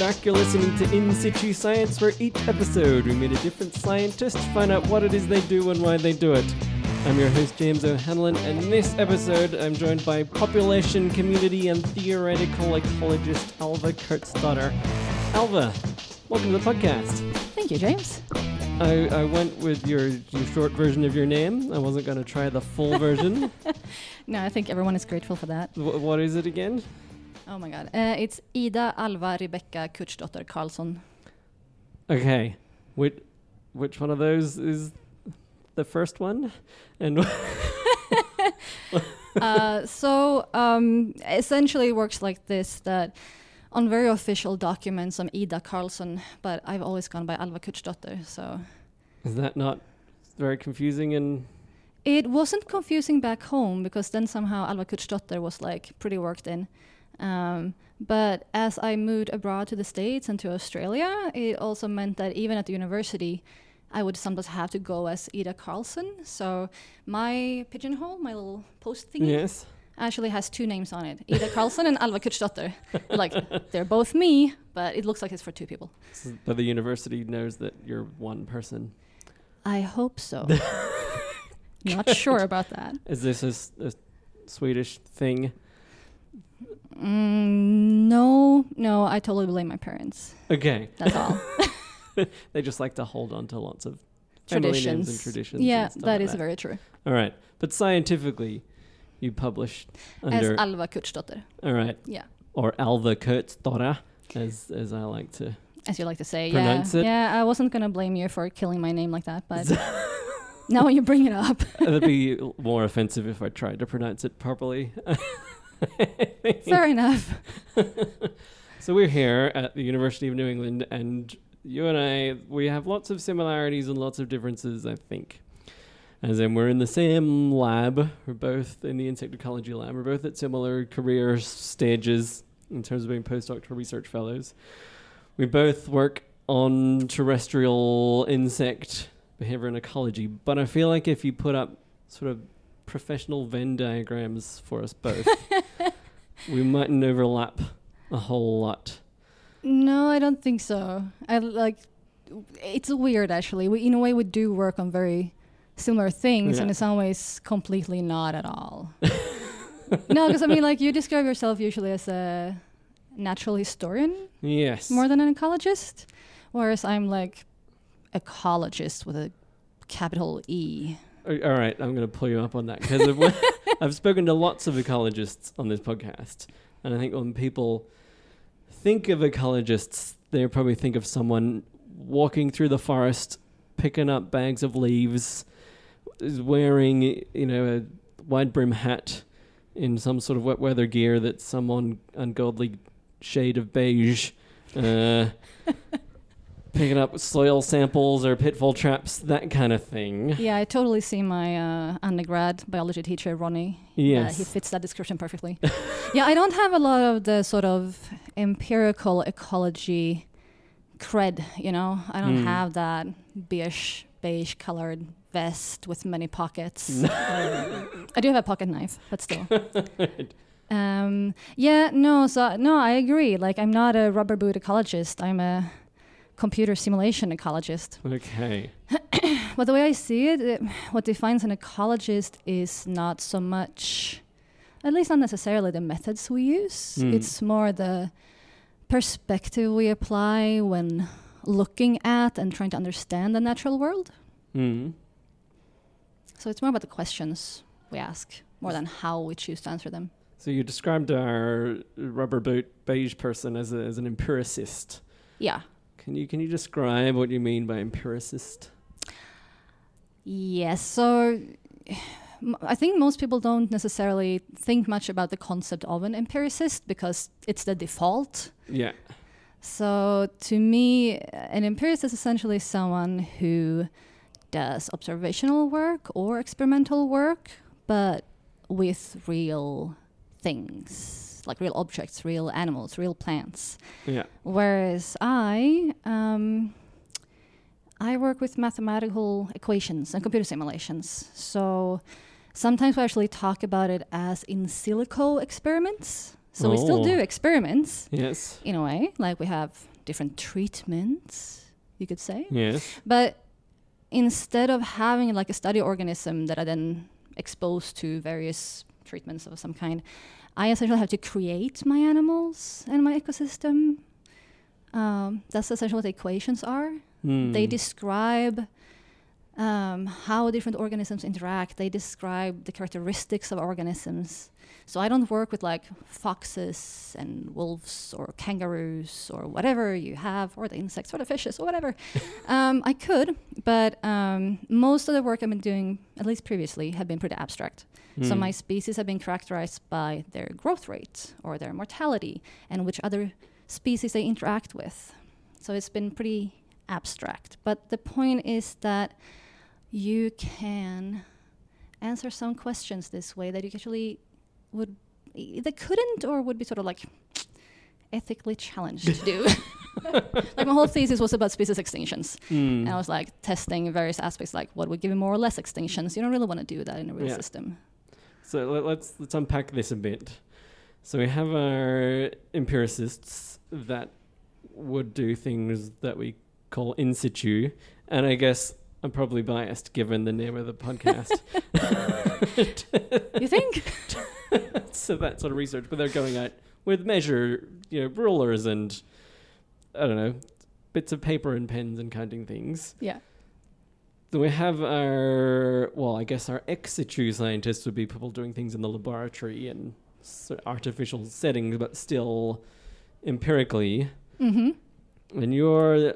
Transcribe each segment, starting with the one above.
back. You're listening to In Situ Science, where each episode we meet a different scientist, to find out what it is they do and why they do it. I'm your host, James O'Hanlon, and in this episode I'm joined by population, community, and theoretical ecologist Alva Curtsdotter. Alva, welcome to the podcast. Thank you, James. I, I went with your, your short version of your name. I wasn't going to try the full version. No, I think everyone is grateful for that. Wh- what is it again? Oh my god. Uh, it's Ida Alva Rebecca Curtsdotter Karlsson. Okay. Which, which one of those is the first one? And uh, so um, essentially it works like this that on very official documents I'm Ida Carlson, but I've always gone by Alva Curtsdotter. So is that not very confusing and it wasn't confusing back home because then somehow Alva Curtsdotter was like pretty worked in. Um, but as I moved abroad to the States and to Australia, it also meant that even at the university, I would sometimes have to go as Ida Carlson. So my pigeonhole, my little post thingy, yes? actually has two names on it Ida Carlson and Alva Curtsdotter. like, they're both me, but it looks like it's for two people. S- But the university knows that you're one person. I hope so. Not sure about that. Is this a Swedish thing? Mm, no, no, I totally blame my parents. Okay. That's all. They just like to hold on to lots of names and traditions. traditions. Yeah, and stuff that like is very true. All right. But scientifically, you published under. As Alva Curtsdotter. all right. Yeah. Or Alva Curtsdotter, as, as I like to. As you like to say. Pronounce yeah. it. Yeah, I wasn't going to blame you for killing my name like that, but now you bring it up. It'd be more offensive if I tried to pronounce it properly. Fair enough. So we're here at the University of New England, and you and I, we have lots of similarities and lots of differences, I think. As in, we're in the same lab. We're both in the insect ecology lab. We're both at similar career stages in terms of being postdoctoral research fellows. We both work on terrestrial insect behavior and ecology, but I feel like if you put up sort of professional Venn diagrams for us both, we mightn't overlap a whole lot. No, I don't think so. I like. It's weird, actually. We, in a way, we do work on very similar things, and in some ways, completely not at all. no, because I mean, like, you describe yourself usually as a natural historian Yes. more than an ecologist, whereas I'm like ecologist with a capital E. A- All right, I'm going to pull you up on that because I've, spoken to lots of ecologists on this podcast, and I think when people think of ecologists, they probably think of someone walking through the forest, picking up bags of leaves, wearing you know a wide brim hat in some sort of wet weather gear that's some un- ungodly shade of beige. Uh, picking up soil samples or pitfall traps, that kind of thing. Yeah, I totally see my uh, undergrad biology teacher, Ronnie. Yes. Uh, he fits that description perfectly. yeah, I don't have a lot of the sort of empirical ecology cred, you know? I don't Hmm. have that beige, beige colored vest with many pockets. I do have a pocket knife, but still. Um, yeah, no, so no, I agree. Like, I'm not a rubber boot ecologist. I'm a computer simulation ecologist. Okay. But the way I see it, it, what defines an ecologist is not so much, at least not necessarily the methods we use. Mm. It's more the perspective we apply when looking at and trying to understand the natural world. Mm. So it's more about the questions we ask more than how we choose to answer them. So you described our rubber boot beige person as, a, as an empiricist. Yeah. Can you can you describe what you mean by empiricist? Yes. So I think most people don't necessarily think much about the concept of an empiricist because it's the default. Yeah. So to me, an empiricist is essentially someone who does observational work or experimental work, but with real things, like real objects, real animals, real plants. Yeah. Whereas I, um, I work with mathematical equations and computer simulations. So sometimes we actually talk about it as in silico experiments. So we still Oh. do experiments Yes. in a way. Like we have different treatments, you could say. Yes. But instead of having like a study organism that I then expose to various treatments of some kind, I essentially have to create my animals and my ecosystem. Um, that's essentially what the equations are. They Hmm. describe um, how different organisms interact. They describe the characteristics of organisms. So I don't work with like foxes and wolves or kangaroos or whatever you have, or the insects or the fishes or whatever. um, I could, but um, most of the work I've been doing, at least previously, have been pretty abstract. So Hmm. my species have been characterized by their growth rate or their mortality and which other species they interact with. So it's been pretty abstract. But the point is that you can answer some questions this way that you actually would either couldn't or would be sort of like ethically challenged to do. like my whole thesis was about species extinctions. Hmm. And I was like testing various aspects like what would give more or less extinctions. You don't really want to do that in a real Yeah. system. So let, let's let's unpack this a bit. So we have our empiricists that would do things that we call in situ, and I guess I'm probably biased given the name of the podcast. You think? so that sort of research, but they're going out with measure, you know, rulers and I don't know, bits of paper and pens and counting things. yeah. So we have our, well, I guess our ex situ scientists would be people doing things in the laboratory and s- artificial settings, but still empirically. Mm-hmm. And you're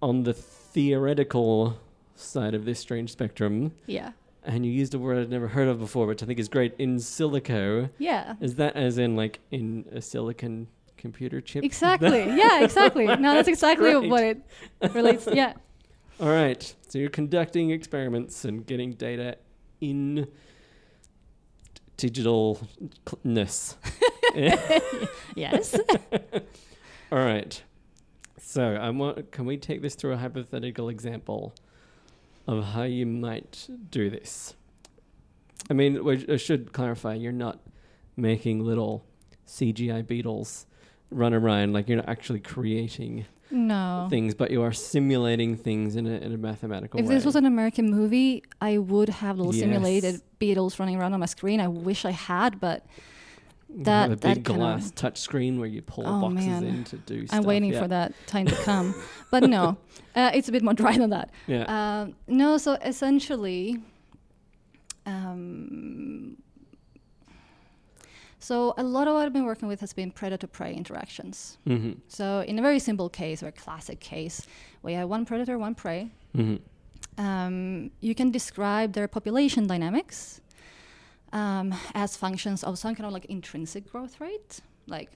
on the theoretical side of this strange spectrum, Yeah. and you used a word I'd never heard of before, which I think is great in silico. Yeah. Is that as in like in a silicon computer chip? Exactly. yeah, exactly. No, that's exactly Great. what it relates. Yeah. All right. So you're conducting experiments and getting data in digitalness. Yes. All right. So I want. Can we take this through a hypothetical example of how you might do this? I mean, we, I should clarify. You're not making little CGI beetles run around. Like you're not actually creating no. things, but you are simulating things in a in a mathematical If way. this was an American movie, I would have little Yes. simulated beetles running around on my screen. I wish I had, but that- a big glass touch screen where you pull Oh, boxes man. in to do stuff. I'm waiting yeah. for that time to come. but no, uh, it's a bit more dry than that. Yeah. Um, no, so essentially, um, so a lot of what I've been working with has been predator-prey interactions. hmm So in a very simple case, or a classic case, where you have one predator, one prey, hmm um, you can describe their population dynamics um, as functions of some kind of like intrinsic growth rate, like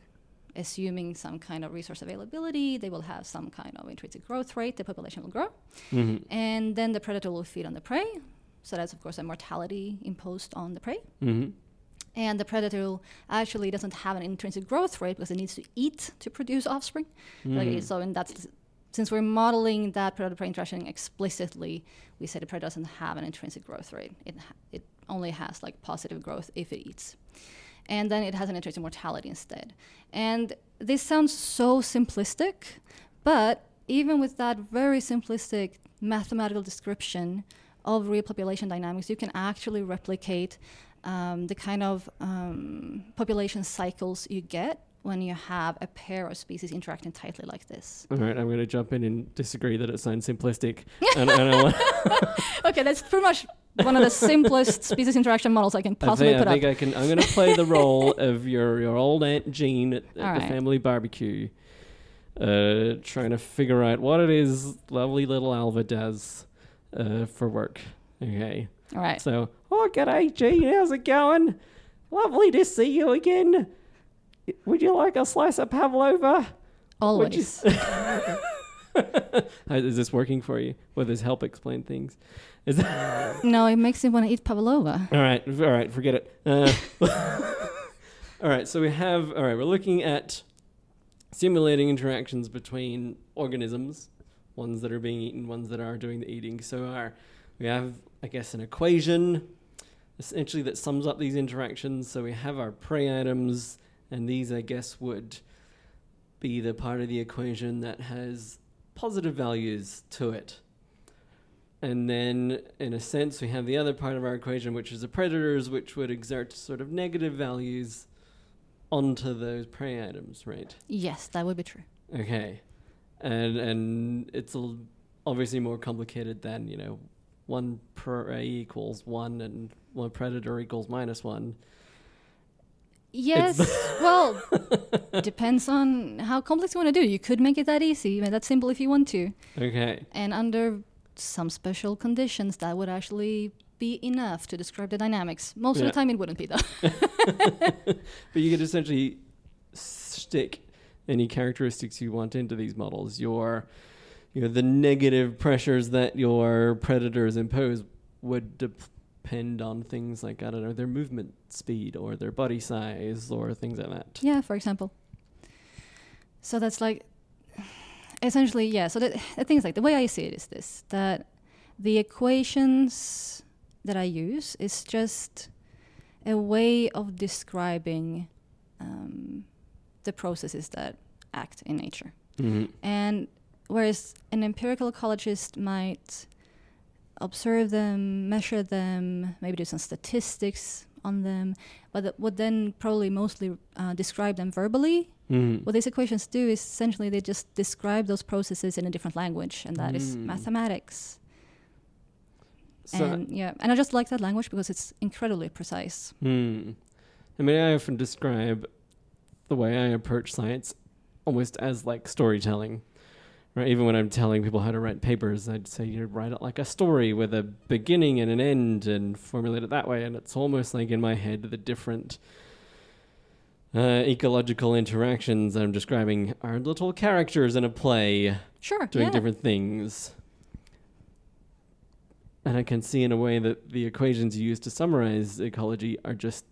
assuming some kind of resource availability, they will have some kind of intrinsic growth rate, the population will grow, hmm and then the predator will feed on the prey. So that's of course a mortality imposed on the prey. hmm And the predator actually doesn't have an intrinsic growth rate because it needs to eat to produce offspring. Like, Mm. so, and that's since we're modeling that predator-prey interaction explicitly, we say the predator doesn't have an intrinsic growth rate. It ha- it only has like positive growth if it eats, and then it has an intrinsic mortality instead. And this sounds so simplistic, but even with that very simplistic mathematical description of real population dynamics, you can actually replicate um, the kind of um, population cycles you get when you have a pair of species interacting tightly like this. All right, I'm going to jump in and disagree that it sounds simplistic. and, and I, Okay, that's pretty much one of the simplest species interaction models I can I possibly think, I put think up. I can. I'm going to play the role of your your old aunt Jean at, at All the family barbecue, uh, trying to figure out what it is lovely little Alva does uh, for work. Okay. All right. So, oh, g'day, Jean. How's it going? Lovely to see you again. Would you like a slice of pavlova? Always. Is this working for you? Will this help explain things? Is that no, it makes me want to eat pavlova. all right? All right, forget it. Uh, all right, so we have. All right, we're looking at simulating interactions between organisms, ones that are being eaten, ones that are doing the eating. So our we have, I guess, an equation essentially that sums up these interactions. So we have our prey items, and these, I guess, would be the part of the equation that has positive values to it. And then, in a sense, we have the other part of our equation, which is the predators, which would exert sort of negative values onto those prey items, right? Yes, that would be true. Okay, and and it's obviously more complicated than you know, one prey equals one and one predator equals minus one. Yes, well, depends on how complex you want to do. You could make it that easy, make that simple if you want to. Okay, And under some special conditions, that would actually be enough to describe the dynamics. Most of the time, it wouldn't be, though. but you could essentially stick any characteristics you want into these models. Your, you know, the negative pressures that your predators impose would depend on things like I don't know their movement speed or their body size or things like that. yeah, for example. So that's like, essentially, yeah. So the, the thing is like, the way I see it is this that the equations that I use is just a way of describing um, the processes that act in nature. hmm And whereas an empirical ecologist might observe them, measure them, maybe do some statistics on them, but that would then probably mostly uh, describe them verbally. hmm What these equations do is essentially they just describe those processes in a different language, and that is Mm. mathematics. So, and yeah, and I just like that language because it's incredibly precise. hmm. I mean, I often describe the way I approach science almost as like storytelling. Right, even when I'm telling people how to write papers, I'd say you write it like a story with a beginning and an end, and formulate it that way. And it's almost like in my head the different uh, ecological interactions I'm describing are little characters in a play Sure, doing yeah. different things. And I can see in a way that the equations you use to summarize ecology are just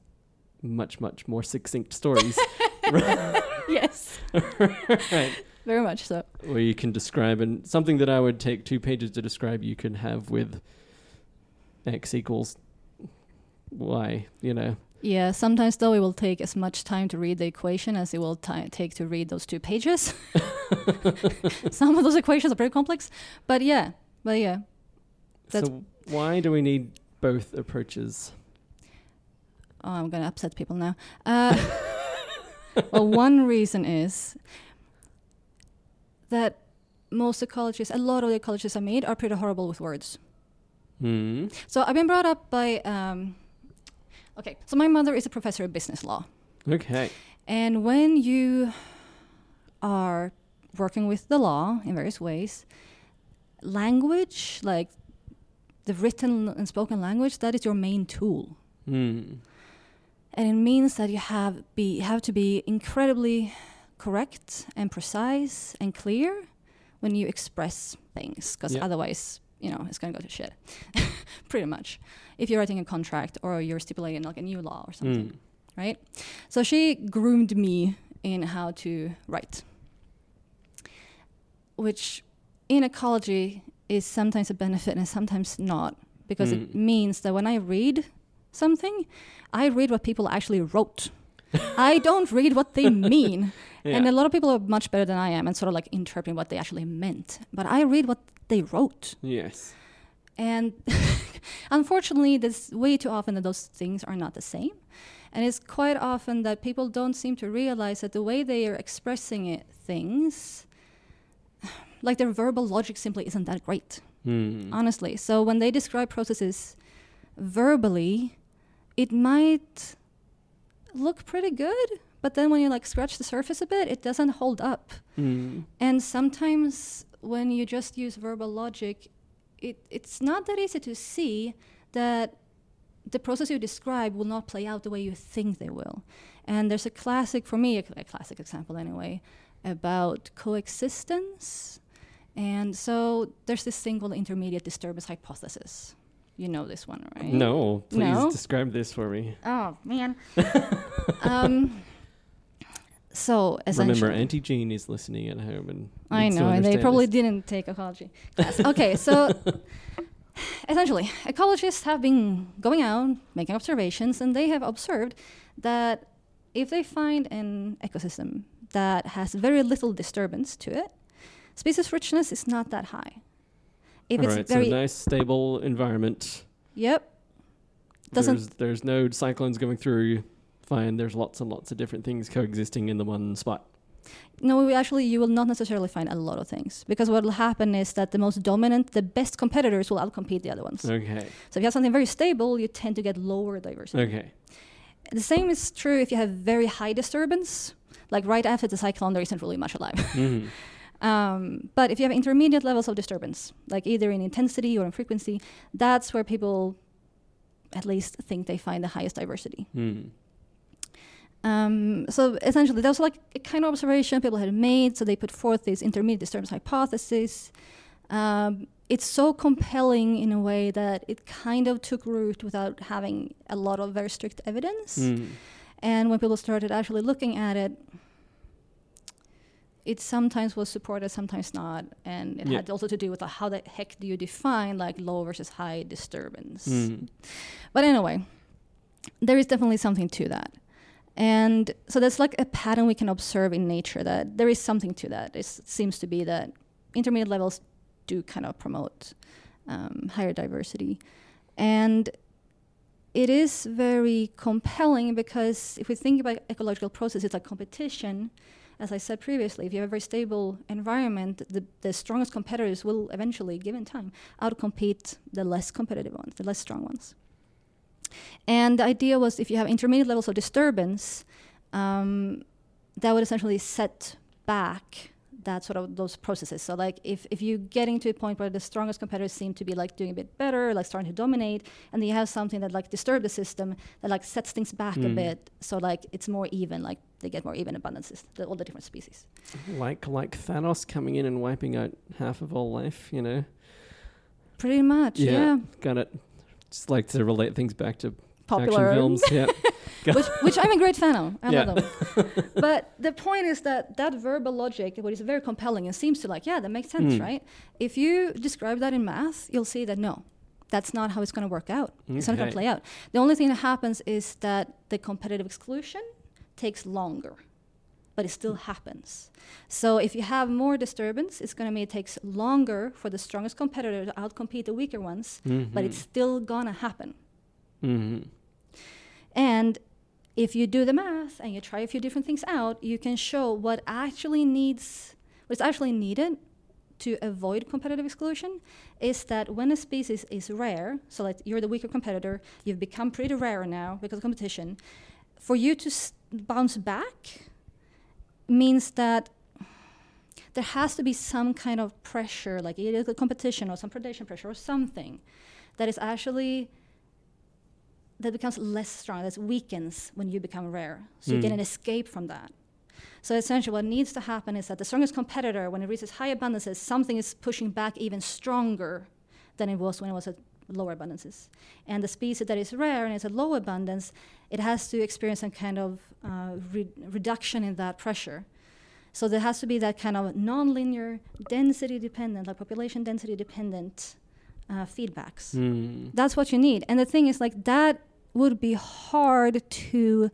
much, much more succinct stories. yes, right. Very much so. Or you can describe, and something that I would take two pages to describe, you can have with x equals y, you know. Yeah, sometimes though it will take as much time to read the equation as it will ti take to read those two pages. Some of those equations are pretty complex, but yeah, but yeah, That's- so why do we need both approaches? oh, I'm gonna upset people now. Uh, well, one reason is that most ecologists, a lot of the ecologists I meet, are pretty horrible with words. Hmm. So I've been brought up by. Um, okay, so my mother is a professor of business law. Okay. And when you are working with the law in various ways, language, like the written and spoken language, that is your main tool. Hmm. And it means that you have be have to be incredibly correct and precise and clear when you express things, because Yeah. otherwise, you know, it's gonna go to shit. Pretty much. If you're writing a contract or you're stipulating like a new law or something Hmm. right? So she groomed me in how to write, which in ecology is sometimes a benefit and sometimes not, because it Mm. means that when I read something, I read what people actually wrote. I don't read what they mean. Yeah. And a lot of people are much better than I am and sort of like interpreting what they actually meant. But I read what they wrote. yes. And unfortunately, there's way too often that those things are not the same. And it's quite often that people don't seem to realize that the way they are expressing it, things, like their verbal logic simply isn't that great, Hmm. honestly. So when they describe processes verbally, it might look pretty good, but then when you like scratch the surface a bit, it doesn't hold up. Hmm. And sometimes when you just use verbal logic, it, it's not that easy to see that the process you describe will not play out the way you think they will. And there's a classic, for me, a, a classic example anyway, about coexistence. And so there's this thing called intermediate disturbance hypothesis. You know this one, right? No, please No? describe this for me. Oh, man. um, so essentially. Remember, Auntie Jean is listening at home, and I know, and they probably this. didn't take ecology class. okay, so essentially, ecologists have been going out making observations, and they have observed that if they find an ecosystem that has very little disturbance to it, species richness is not that high. If All it's right, very so nice stable environment. yep, doesn't there's, there's no cyclones going through. Fine, there's lots and lots of different things coexisting in the one spot. no, we actually you will not necessarily find a lot of things because what will happen is that the most dominant, the best competitors will outcompete the other ones. Okay, So if you have something very stable, you tend to get lower diversity. okay. The same is true if you have very high disturbance. Like right after the cyclone, there isn't really much alive. Mhm. Um, but if you have intermediate levels of disturbance, like either in intensity or in frequency, that's where people at least think they find the highest diversity. Hmm. Um, so essentially, that was like a kind of observation people had made. So they put forth this intermediate disturbance hypothesis. Um, it's so compelling in a way that it kind of took root without having a lot of very strict evidence. Hmm. And when people started actually looking at it, it sometimes was supported, sometimes not, and it Yeah. had also to do with the, how the heck do you define like low versus high disturbance. Hmm. But anyway, there is definitely something to that. And so that's like a pattern we can observe in nature that there is something to that. It seems to be that intermediate levels do kind of promote um, higher diversity. And it is very compelling because if we think about ecological processes, like competition. As I said previously, if you have a very stable environment, the, the strongest competitors will eventually, given time, outcompete the less competitive ones, the less strong ones. And the idea was if you have intermediate levels of disturbance, um, that would essentially set back that sort of those processes. So like if, if you're getting to a point where the strongest competitors seem to be like doing a bit better, like starting to dominate, and then you have something that like disturbs the system that like sets things back a Mm. bit, so like it's more even, like they get more even abundances, the, all the different species. Like like Thanos coming in and wiping out half of all life, you know. Pretty much, Yeah. yeah. Got it. Just like to relate things back to Popular action films. yeah. which, which I'm a great fan of. I Yeah. love them. but the point is that that verbal logic, what is very compelling and seems to like, yeah, that makes sense, Mm. right? If you describe that in math, you'll see that no, that's not how it's going to work out. It's not going to play out. The only thing that happens is that the competitive exclusion takes longer, but it still happens. So if you have more disturbance, it's going to mean it takes longer for the strongest competitor to outcompete the weaker ones, but it's still going to happen. hmm And if you do the math and you try a few different things out, you can show what actually needs, what's actually needed to avoid competitive exclusion is that when a species is rare, so like you're the weaker competitor, you've become pretty rare now because of competition, for you to s- bounce back means that there has to be some kind of pressure, like either the competition or some predation pressure or something that is actually that becomes less strong, that weakens when you become rare. So you get Mm. an escape from that. So essentially, what needs to happen is that the strongest competitor, when it reaches high abundances, something is pushing back even stronger than it was when it was at lower abundances. And the species that is rare and is at low abundance, it has to experience some kind of uh, re- reduction in that pressure. So there has to be that kind of nonlinear, density dependent, like population density dependent uh, feedbacks Mm. that's what you need and the thing is like that would be hard to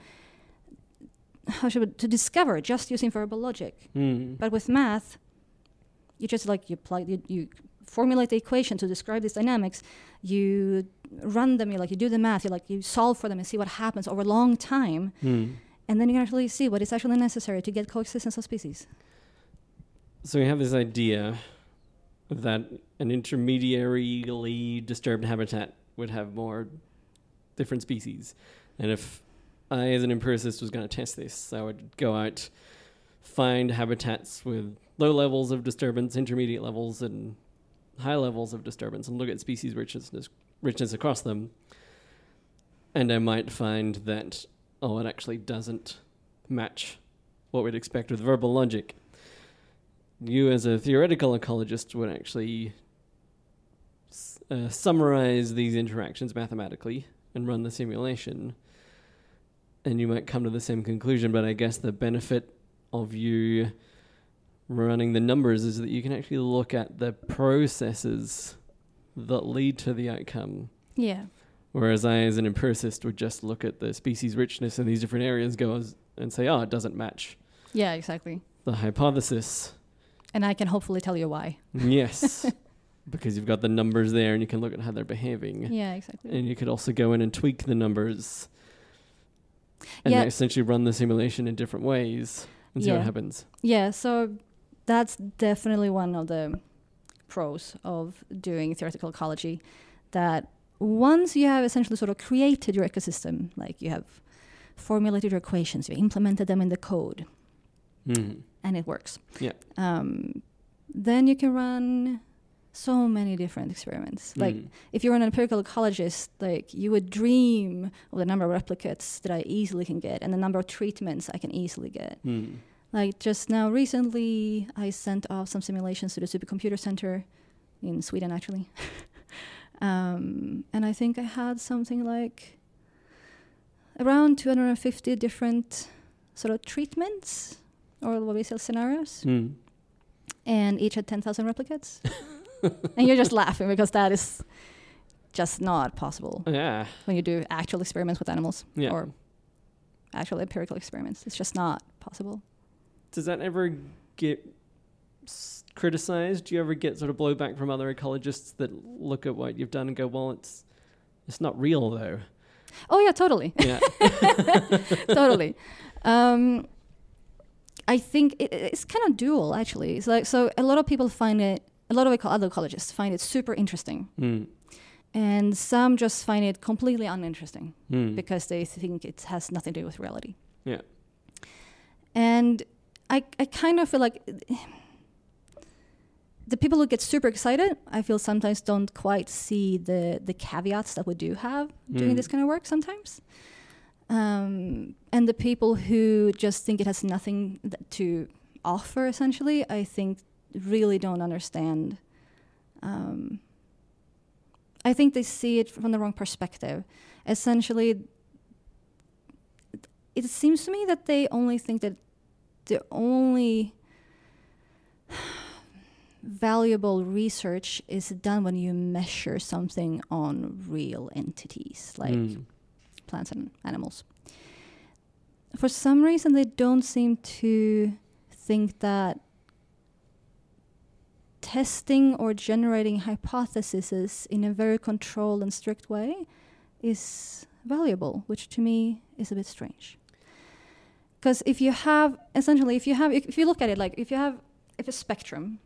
how should we, to discover just using verbal logic Mm. but with math you just like you plug you, you formulate the equation to describe these dynamics you run them you like you do the math you like you solve for them and see what happens over a long time Mm. and then you can actually see what is actually necessary to get coexistence of species So we have this idea that an intermediarily disturbed habitat would have more different species. And if I, as an empiricist, was going to test this, I would go out, find habitats with low levels of disturbance, intermediate levels, and high levels of disturbance, and look at species richness, richness across them. And I might find that, oh, it actually doesn't match what we'd expect with verbal logic you as a theoretical ecologist would actually uh, summarize these interactions mathematically and run the simulation and you might come to the same conclusion but i guess the benefit of you running the numbers is that you can actually look at the processes that lead to the outcome yeah whereas i as an empiricist would just look at the species richness in these different areas go as and say, oh, it doesn't match Yeah, exactly. the hypothesis. And I can hopefully tell you why. Yes. because you've got the numbers there and you can look at how they're behaving. Yeah, exactly. And you could also go in and tweak the numbers and Yeah. essentially run the simulation in different ways and see Yeah. what happens. Yeah, so that's definitely one of the pros of doing theoretical ecology that once you have essentially sort of created your ecosystem, like you have formulated your equations, you implemented them in the code, Mm. and it works. Yeah. Um, then you can run so many different experiments. Like Mm. if you're an empirical ecologist, like you would dream of the number of replicates that I easily can get and the number of treatments I can easily get. Mm. Like just now, recently, I sent off some simulations to the Supercomputer Center in Sweden, actually. um, and I think I had something like around 250 different sort of treatments or what we say scenarios, Mm. and each had 10,000 replicates. and you're just laughing because that is just not possible Yeah. when you do actual experiments with animals Yeah. or actual empirical experiments. It's just not possible. Does that ever get s- criticized? Do you ever get sort of blowback from other ecologists that look at what you've done and go, "Well, it's it's not real, though." Oh yeah, totally, Yeah. totally. Um, I think it, it's kind of dual actually. It's like so a lot of people find it, a lot of other ecologists find it super interesting, Mm. and some just find it completely uninteresting Mm. because they think it has nothing to do with reality. Yeah. And I, I kind of feel like the people who get super excited, I feel sometimes don't quite see the the caveats that we do have doing Mm. this kind of work sometimes. Um, and the people who just think it has nothing th- to offer, essentially, I think really don't understand. Um, I think they see it from the wrong perspective. Essentially, it seems to me that they only think that the only valuable research is done when you measure something on real entities like Mm. plants and animals. For some reason, they don't seem to think that testing or generating hypotheses in a very controlled and strict way is valuable, which to me is a bit strange. Because if you have, essentially, if you have, if, if you look at it like, if you have, if a spectrum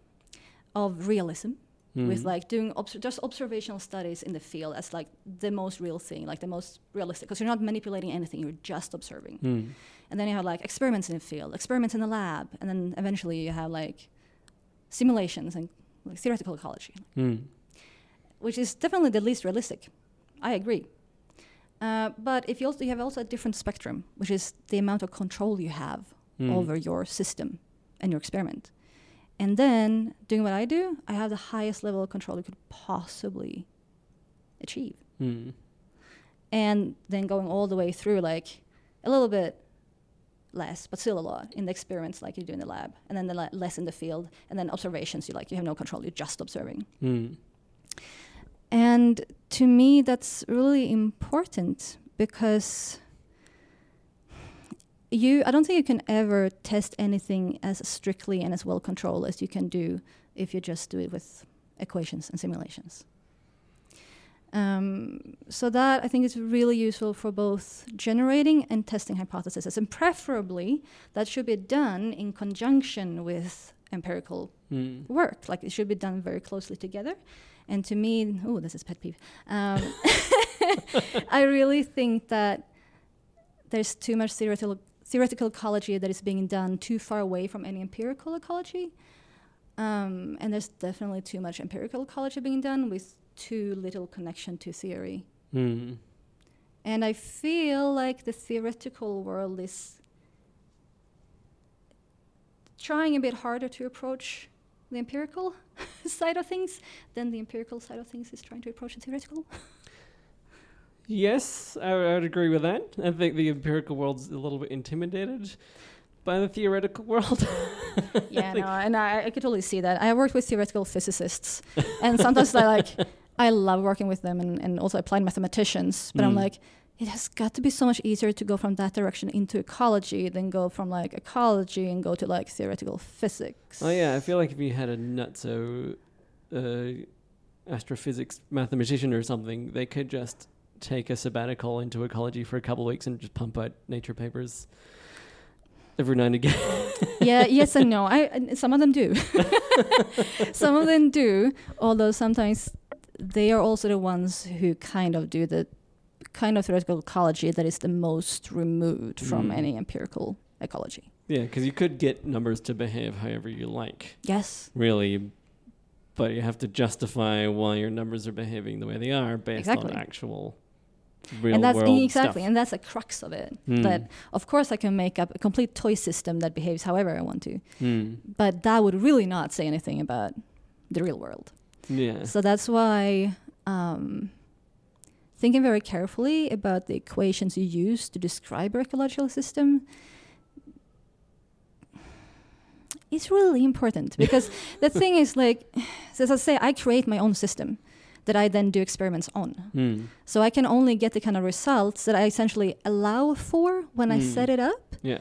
of realism, with Mm. like doing obs- just observational studies in the field as like the most real thing, like the most realistic, because you're not manipulating anything, you're just observing. Mm. And then you have like experiments in the field, experiments in the lab, and then eventually you have like simulations and like theoretical ecology, Mm. which is definitely the least realistic. I agree. Uh, but if you also you have also a different spectrum, which is the amount of control you have Mm. over your system and your experiment. And then doing what I do, I have the highest level of control you could possibly achieve. Mm. And then going all the way through, like a little bit less, but still a lot in the experiments, like you do in the lab, and then the le- less in the field, and then observations, you like you have no control, you're just observing. Mm. And to me, that's really important because you, I don't think you can ever test anything as strictly and as well controlled as you can do if you just do it with equations and simulations. Um, so that I think is really useful for both generating and testing hypotheses, and preferably that should be done in conjunction with empirical Mm. work. Like it should be done very closely together. And to me, oh, this is pet peeve. Um, I really think that there's too much theoretical theoretical ecology that is being done too far away from any empirical ecology. Um, and there's definitely too much empirical ecology being done with too little connection to theory. Mm. And I feel like the theoretical world is trying a bit harder to approach the empirical side of things than the empirical side of things is trying to approach the theoretical. Yes, I, I would agree with that. I think the empirical world's a little bit intimidated by the theoretical world. yeah, no, and I, I could totally see that. I worked with theoretical physicists, and sometimes I like, I love working with them, and, and also applied mathematicians. But I'm Mm. like, it has got to be so much easier to go from that direction into ecology than go from like ecology and go to like theoretical physics. Oh yeah, I feel like if you had a nutso uh, astrophysics mathematician or something, they could just take a sabbatical into ecology for a couple of weeks and just pump out nature papers every now and again. yeah, yes and no. I some of them do. some of them do, although sometimes they are also the ones who kind of do the kind of theoretical ecology that is the most removed from Mm. any empirical ecology. yeah, because you could get numbers to behave however you like, Yes, really, but you have to justify why your numbers are behaving the way they are based Exactly. on actual real and that's world exactly, stuff. and that's the crux of it. Mm. That of course I can make up a complete toy system that behaves however I want to, Mm. but that would really not say anything about the real world. Yeah. So that's why um, thinking very carefully about the equations you use to describe your ecological system is really important because the thing is like, as I say, I create my own system that I then do experiments on. Mm. So I can only get the kind of results that I essentially allow for when I Mm. set it up Yeah.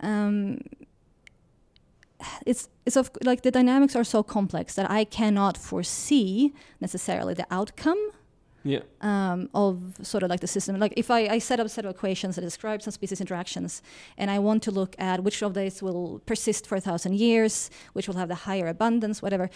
um, it's it's of like the dynamics are so complex that I cannot foresee necessarily the outcome Yeah. um, of sort of like the system. Like if I, I set up a set of equations that describe some species interactions, and I want to look at which of these will persist for a thousand years, which will have the higher abundance, whatever.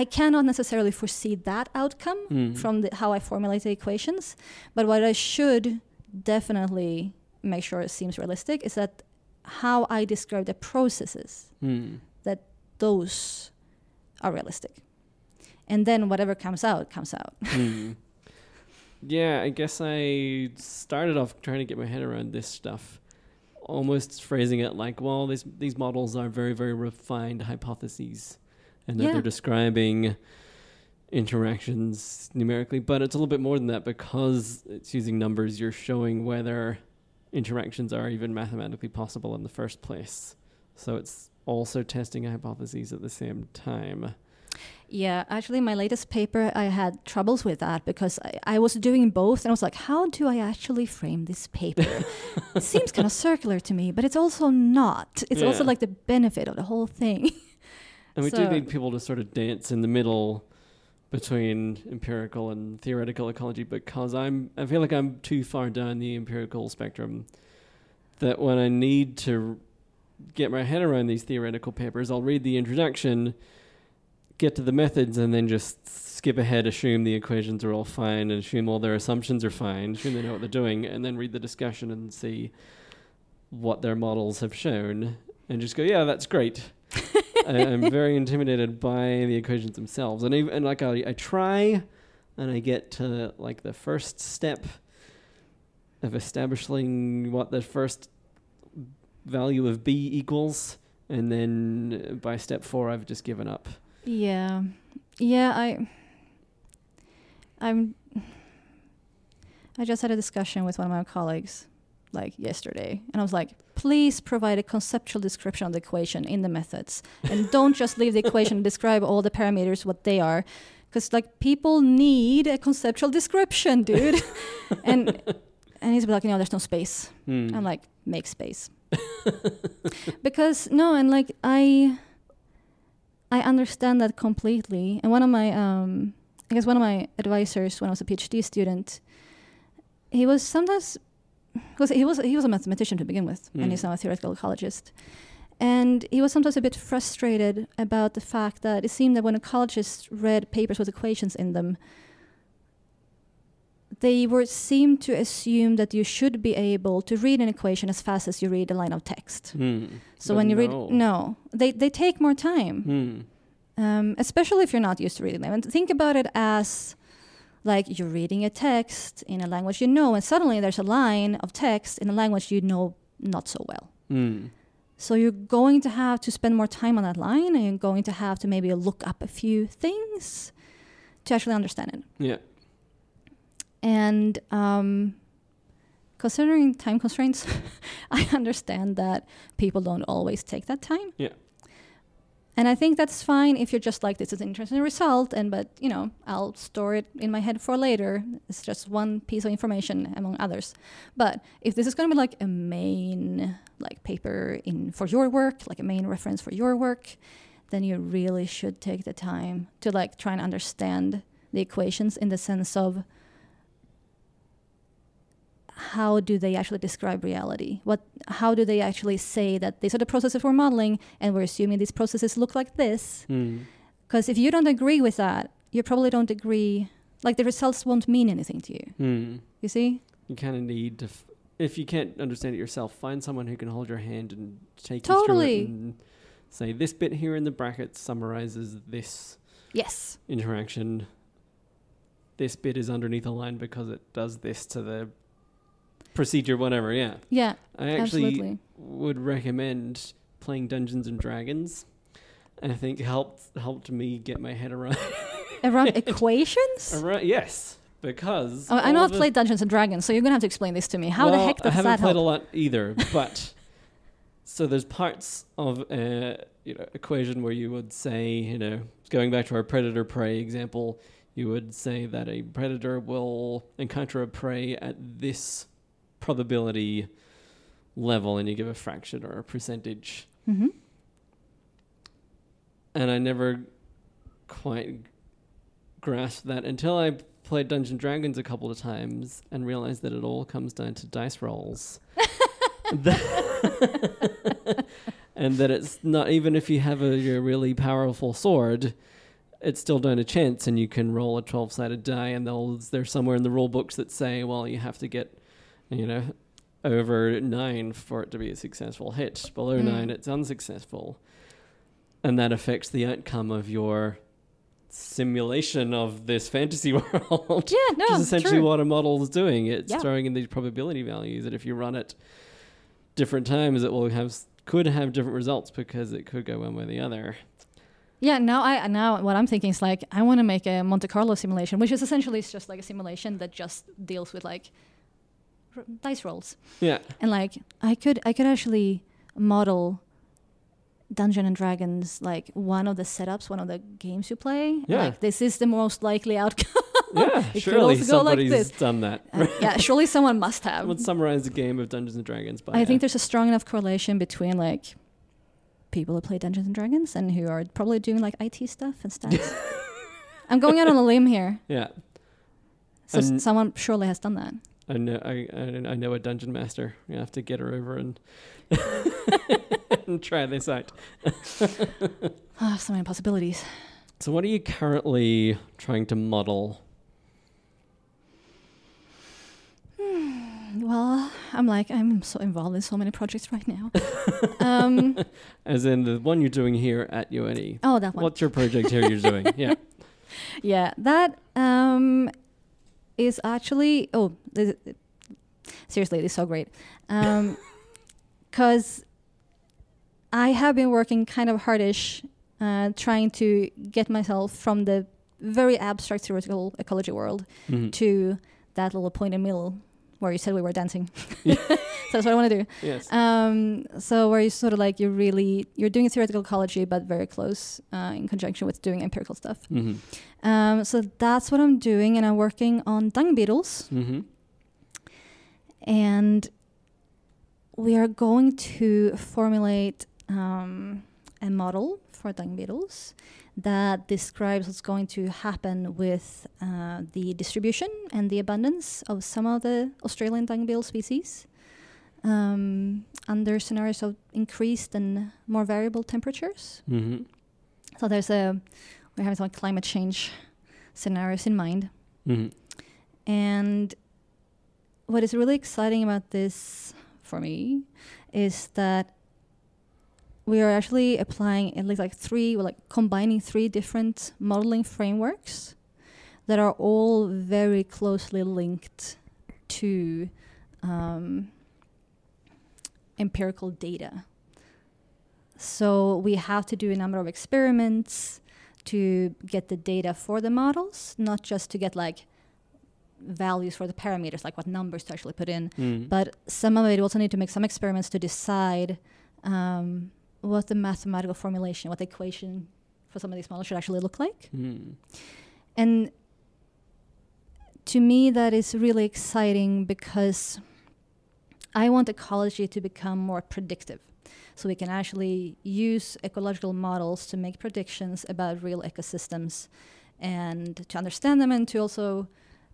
I cannot necessarily foresee that outcome Mm. from the, how I formulate the equations. But what I should definitely make sure it seems realistic is that how I describe the processes, Mm. those are realistic. And then whatever comes out, comes out. Hmm. Yeah, I guess I started off trying to get my head around this stuff, almost phrasing it like, well, these these models are very very refined hypotheses, and that Yeah. they're describing interactions numerically, but it's a little bit more than that because it's using numbers. You're showing whether interactions are even mathematically possible in the first place. So it's also testing hypotheses at the same time. Yeah, actually, my latest paper, I had troubles with that because I, I was doing both, and I was like, how do I actually frame this paper? it seems kind of circular to me, but it's also not. It's also like the benefit of the whole thing. And we do need people to sort of dance in the middle between empirical and theoretical ecology because I'm I feel like I'm too far down the empirical spectrum that when I need to get my head around these theoretical papers, I'll read the introduction, get to the methods and then just skip ahead, assume the equations are all fine and assume all their assumptions are fine, assume they know what they're doing and then read the discussion and see what their models have shown and just go, yeah, that's great. I, I'm very intimidated by the equations themselves, and even, and like I, I try, and I get to like the first step of establishing what the first value of b equals, and then uh, by step four, I've just given up. Yeah, yeah. I, I'm. I just had a discussion with one of my colleagues, like yesterday, and I was like, "Please provide a conceptual description of the equation in the methods, and don't just leave the equation and describe all the parameters what they are." Because like people need a conceptual description, dude, and and he's like, you know, there's no space. Hmm. I'm like, make space. because no, and like I I understand that completely. And one of my um I guess one of my advisors when I was a PhD student, he was sometimes because he was he was a mathematician to begin with, and he's Mm. now a theoretical ecologist. And he was sometimes a bit frustrated about the fact that it seemed that when ecologists read papers with equations in them, they were seemed to assume that you should be able to read an equation as fast as you read a line of text. Hmm. So But when you no. read, no, they they take more time, Hmm. um, especially if you're not used to reading them. And think about it as like you're reading a text in a language you know, and suddenly there's a line of text in a language you know not so well. Hmm. So you're going to have to spend more time on that line, and you're going to have to maybe look up a few things to actually understand it. Yeah. And um, considering time constraints, I understand that people don't always take that time. Yeah. And I think that's fine if you're just like this is an interesting result, and but you know I'll store it in my head for later. It's just one piece of information among others. But if this is going to be like a main like paper in for your work, like a main reference for your work, then you really should take the time to like try and understand the equations in the sense of how do they actually describe reality? What, how do they actually say that these are the processes we're modeling, and we're assuming these processes look like this? Mm. Because if you don't agree with that, you probably don't agree. Like the results won't mean anything to you. Mm. You see? You kind of need to, f- if you can't understand it yourself, find someone who can hold your hand and take Totally. you through it and say this bit here in the brackets summarizes this Yes. interaction. This bit is underneath a line because it does this to the procedure, whatever. Yeah, Yeah. I actually absolutely. would recommend playing Dungeons and Dragons. I think helped helped me get my head around. Around equations. around yes, because Oh, I know I've played Dungeons and Dragons, so you're gonna have to explain this to me. How the heck does that I haven't played help? a lot either, but so there's parts of a you know equation where you would say you know going back to our predator prey example, you would say that a predator will encounter a prey at this probability level, and you give a fraction or a percentage. hmm and I never quite grasped that until I played Dungeons and Dragons a couple of times and realized that it all comes down to dice rolls. and that it's not even if you have a, a really powerful sword, it's still down to chance, and you can roll a twelve-sided die, and there's somewhere in the rule books that say, well, you have to get, you know, over nine for it to be a successful hit. Below Mm. nine, it's unsuccessful and that affects the outcome of your simulation of this fantasy world. Yeah, no, Which is essentially true. what a model is doing. It's Yeah. throwing in these probability values that if you run it different times, it will have could have different results because it could go one way or the other. Yeah, now I now what I'm thinking is like I want to make a Monte Carlo simulation, which is essentially it's just like a simulation that just deals with like dice rolls, Yeah, and like I could I could actually model Dungeon and Dragons like one of the setups, one of the games you play. Yeah. Like this is the most likely outcome. yeah. could surely like somebody's this. done that. Uh, yeah, surely someone must have. Someone summarize the game of Dungeons and Dragons by. I think uh, there's a strong enough correlation between like people who play Dungeons and Dragons and who are probably doing like IT stuff and stats. I'm going out on a limb here. yeah. So And- someone surely has done that. I know I, I know a dungeon master. You have to get her over and and try this out. Ah, so many possibilities. So, what are you currently trying to model? Well, I'm like I'm so involved in so many projects right now. um, As in the one you're doing here at UNE. oh, that one. What's your project here you're doing? Yeah. Yeah, that um, is actually oh, this, seriously, it's so great. Because I have been working kind of hardish, uh, trying to get myself from the very abstract theoretical ecology world Mhm. to that little point in the middle where you said we were dancing. so that's what I want to do. Yes. Um, so where you sort of like you're really you're doing theoretical ecology, but very close uh, in conjunction with doing empirical stuff. hmm Um, so that's what I'm doing, and I'm working on dung beetles, hmm and we are going to formulate um, a model for dung beetles that describes what's going to happen with uh, the distribution and the abundance of some of the Australian dung beetle species um, under scenarios of increased and more variable temperatures. hmm So there's a we're having some climate change scenarios in mind. hmm And what is really exciting about this for me is that we are actually applying at least like three, like combining three different modeling frameworks that are all very closely linked to um, empirical data. So we have to do a number of experiments to get the data for the models, not just to get like values for the parameters, like what numbers to actually put in, Mm. but some of it also need to make some experiments to decide um, what the mathematical formulation, what the equation for some of these models should actually look like. Mm. And to me, that is really exciting because I want ecology to become more predictive. So we can actually use ecological models to make predictions about real ecosystems and to understand them and to also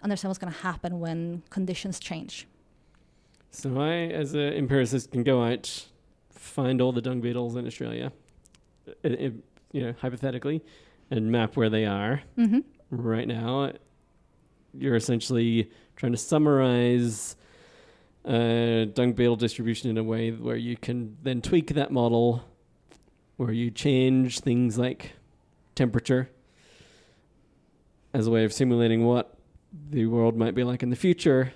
understand what's going to happen when conditions change. So I, as an empiricist, can go out, find all the dung beetles in Australia, i i you know, hypothetically, and map where they are Mm-hmm. right now. You're essentially trying to summarize uh, dung beetle distribution in a way where you can then tweak that model, where you change things like temperature as a way of simulating what the world might be like in the future,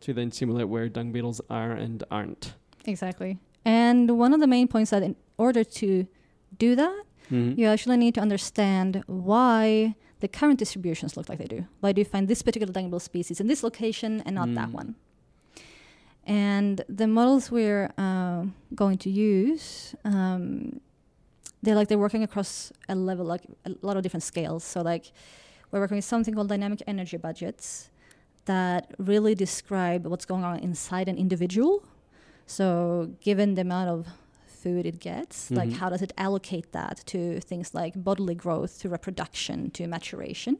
to then simulate where dung beetles are and aren't. Exactly. And one of the main points that in order to do that, Mhm. you actually need to understand why the current distributions look like they do. Why do you find this particular dung species in this location and not that Mm. one? And the models we're uh, going to use, um, they're like they're working across a level, like a lot of different scales. So like we're working with something called dynamic energy budgets that really describe what's going on inside an individual. So given the amount of food it gets, like Mhm. how does it allocate that to things like bodily growth, to reproduction, to maturation,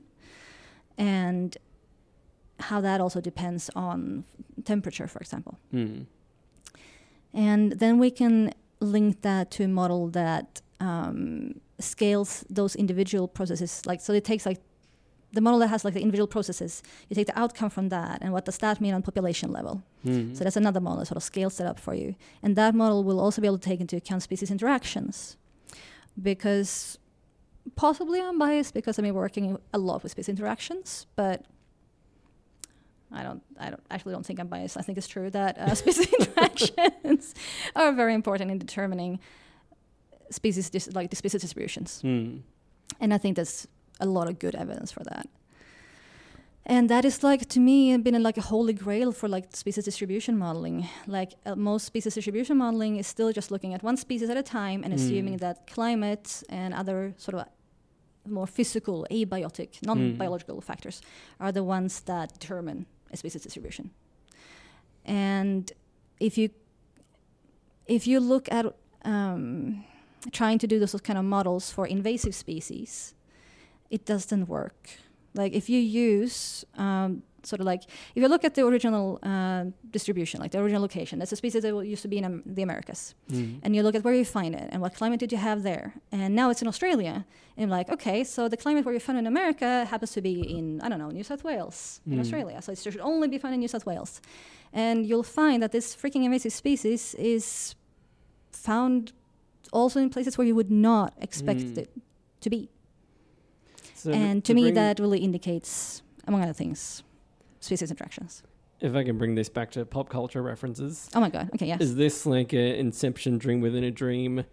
and how that also depends on temperature, for example. Mm. And then we can link that to a model that um, scales those individual processes. Like, so it takes like the model that has like the individual processes. You take the outcome from that, and what does that mean on population level? Mm. So that's another model that sort of scales it up for you. And that model will also be able to take into account species interactions. Because possibly I'm biased because I've been working a lot with species interactions, but I don't I don't actually don't think I'm biased. I think it's true that uh, species interactions are very important in determining species dis- like the species distributions. Mm. And I think there's a lot of good evidence for that. And that is like to me been like a holy grail for like species distribution modeling. Like uh, most species distribution modeling is still just looking at one species at a time and assuming Mm. that climate and other sort of more physical, abiotic, non-biological factors are the ones that determine a species distribution. And if you if you look at um, trying to do those kind of models for invasive species, it doesn't work. Like if you use um, sort of like if you look at the original uh, distribution, like the original location, that's a species that used to be in um, the Americas, Mm. and you look at where you find it and what climate did you have there, and now it's in Australia, and you're like, okay, so the climate where you found it in America happens to be in I don't know New South Wales in Mm. Australia, so it should only be found in New South Wales, and you'll find that this freaking invasive species is found also in places where you would not expect Mm. it to be. So and to, me, bring- that really indicates, among other things, species interactions. if I can bring this back to pop culture references, Oh my god. Okay, yes. is this like a Inception dream within a dream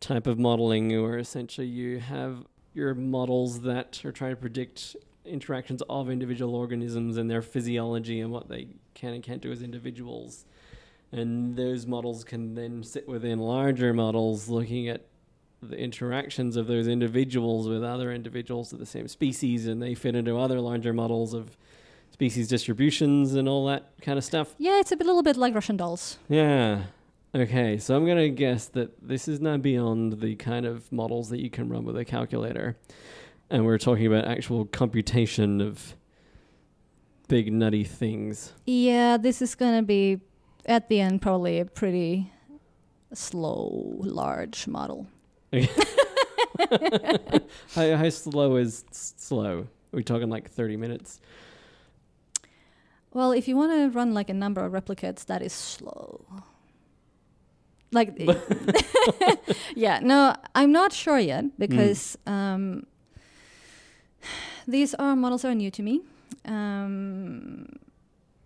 type of modeling, where essentially you have your models that are trying to predict interactions of individual organisms and their physiology and what they can and can't do as individuals. And those models can then sit within larger models looking at the interactions of those individuals with other individuals of the same species, and they fit into other larger models of species distributions and all that kind of stuff. yeah, it's a bit- little bit like Russian dolls. Yeah. Okay, so I'm going to guess that this is now beyond the kind of models that you can run with a calculator. And we're talking about actual computation of big nutty things. Yeah, this is gonna be at the end probably a pretty slow, large model. How, how slow is s- slow? Are we talking like 30 minutes? Well, if you want to run like a number of replicates, that is slow. Like, yeah, no, I'm not sure yet because um, these are models that are new to me, um,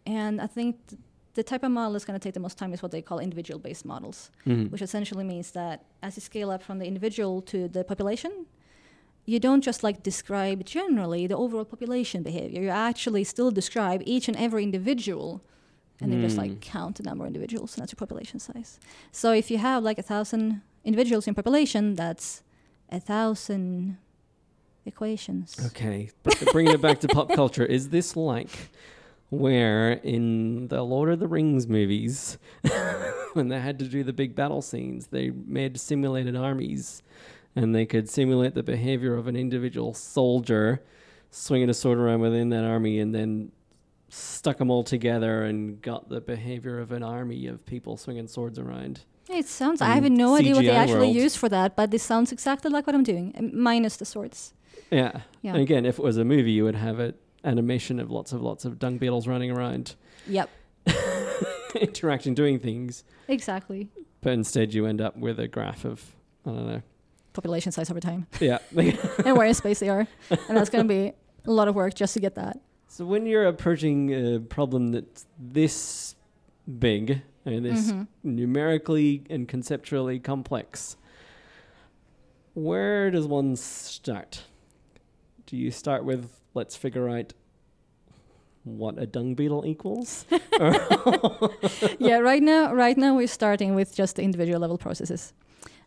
and I think th- the type of model that's going to take the most time is what they call individual-based models, Mhm. which essentially means that as you scale up from the individual to the population, you don't just like describe generally the overall population behavior. You actually still describe each and every individual, and then just Mm. like count the number of individuals, and that's your population size. So if you have like a thousand individuals in population, that's a thousand equations. Okay, br- bringing it back to pop culture, is this like where in the Lord of the Rings movies, when they had to do the big battle scenes, they made simulated armies and they could simulate the behavior of an individual soldier swinging a sword around within that army and then stuck them all together and got the behavior of an army of people swinging swords around. It sounds. I have no idea what they actually world. use for that, but this sounds exactly like what I'm doing, minus the swords. Yeah. Yeah. And again, if it was a movie, you would have an animation of lots of lots of dung beetles running around, Yep. interacting, doing things. Exactly. But instead, you end up with a graph of I don't know. Population size over time, Yeah. and where in space they are, and that's going to be a lot of work just to get that. so when you're approaching a problem that's this big and this Mhm. numerically and conceptually complex, where does one start? Do you start with let's figure out what a dung beetle equals? yeah, right now, right now we're starting with just the individual level processes.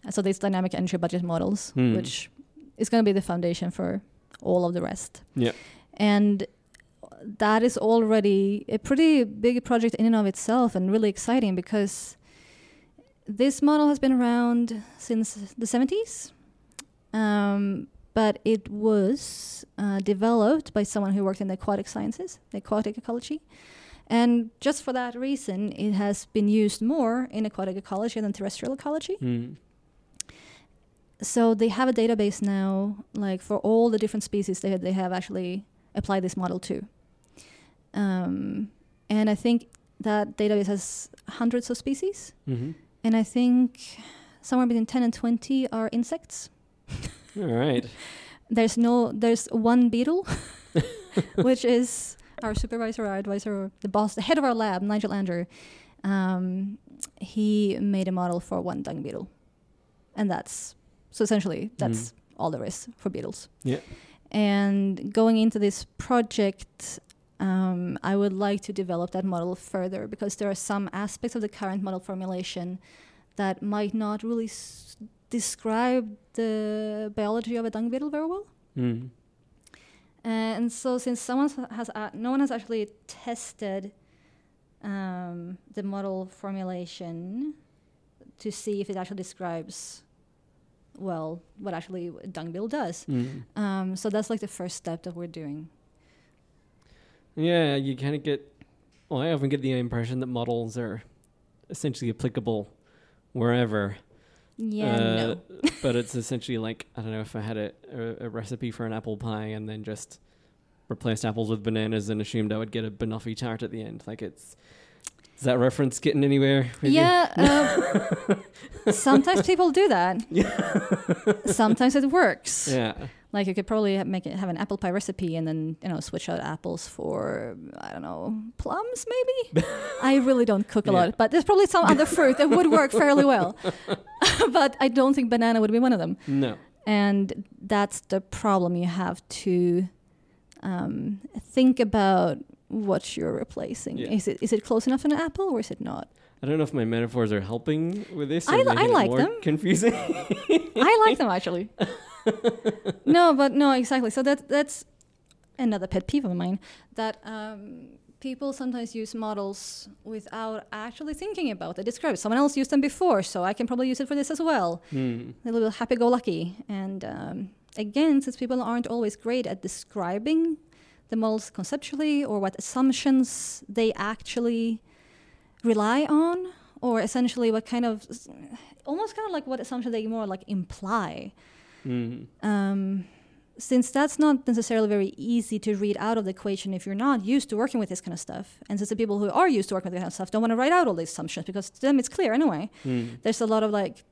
Uh, So these dynamic energy budget models, Hmm. which is going to be the foundation for all of the rest. Yeah. And that is already a pretty big project in and of itself, and really exciting because this model has been around since the 70s. Um, but it was uh, developed by someone who worked in the aquatic sciences, the aquatic ecology. And just for that reason, it has been used more in aquatic ecology than terrestrial ecology. Hmm. So they have a database now, like for all the different species they they have actually applied this model to. Um, and I think that database has hundreds of species, hmm and I think somewhere between ten and twenty are insects. All right. There's no, there's one beetle, which is our supervisor, our advisor, or the boss, the head of our lab, Nigel Andrew. Um, he made a model for one dung beetle, and that's so essentially that's all there is for beetles. Yeah. And going into this project, um, I would like to develop that model further because there are some aspects of the current model formulation that might not really s- describe the biology of a dung beetle very well. Mm. And so, since someone has, uh, no one has actually tested um, the model formulation to see if it actually describes well what actually a dung beetle does. Mm. Um, so that's like the first step that we're doing. Yeah, you kind of get. Well, I often get the impression that models are essentially applicable wherever. Yeah, Uh, no. but it's essentially like I don't know if I had a, a, a recipe for an apple pie and then just replaced apples with bananas and assumed I would get a banoffee tart at the end. Like it's. Is that reference getting anywhere? Yeah, uh, sometimes people do that. Yeah. sometimes it works. Yeah. Like you could probably make it have an apple pie recipe and then you know switch out apples for I don't know plums maybe. I really don't cook a Yeah. lot, but there's probably some other fruit that would work fairly well. but I don't think banana would be one of them. No. And that's the problem. You have to um, think about what you're replacing. Yeah. Is it is it close enough to an apple or is it not? I don't know if my metaphors are helping with this. Or I li- I like them. Confusing. I like them actually. no, but no, exactly. So that that's another pet peeve of mine that um, people sometimes use models without actually thinking about the describe. Someone else used them before, so I can probably use it for this as well. Hmm. A little bit happy-go-lucky, and um, again, since people aren't always great at describing the models conceptually or what assumptions they actually rely on, or essentially what kind of almost kind of like what assumption they more like imply. Hmm. Um, since that's not necessarily very easy to read out of the equation if you're not used to working with this kind of stuff, and since the people who are used to working with this kind of stuff don't want to write out all these assumptions because to them it's clear anyway, Hmm. there's a lot of like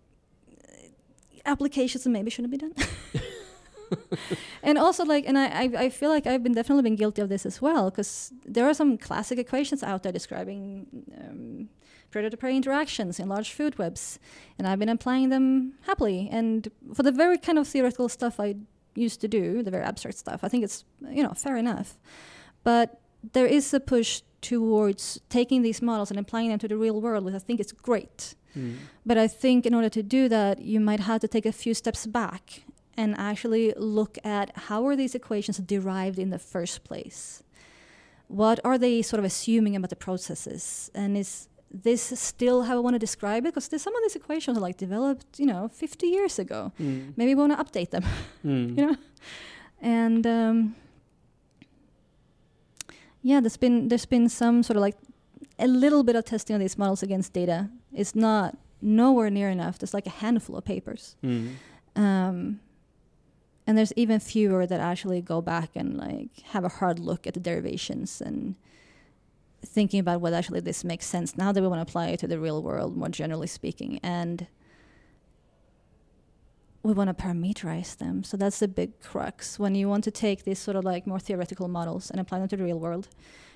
applications that maybe shouldn't be done. and also like and I, I I feel like I've been definitely been guilty of this as well because there are some classic equations out there describing um, predator prey interactions in large food webs and I've been applying them happily and for the very kind of theoretical stuff I used to do the very abstract stuff I think it's you know fair enough but there is a push towards taking these models and applying them to the real world, which I think is great. Mm. But I think in order to do that, you might have to take a few steps back and actually look at how are these equations derived in the first place? What are they sort of assuming about the processes? And is this still how I want to describe it? Because there's some of these equations are like developed, you know, 50 years ago. Mm. Maybe we want to update them, Mm. you know? And um, yeah, there's been there's been some sort of like a little bit of testing of these models against data. It's not nowhere near enough. There's like a handful of papers. Mm. Um, and there's even fewer that actually go back and like have a hard look at the derivations and thinking about whether actually this makes sense now that we want to apply it to the real world more generally speaking and we want to parameterize them. So that's the big crux. When you want to take these sort of like more theoretical models and apply them to the real world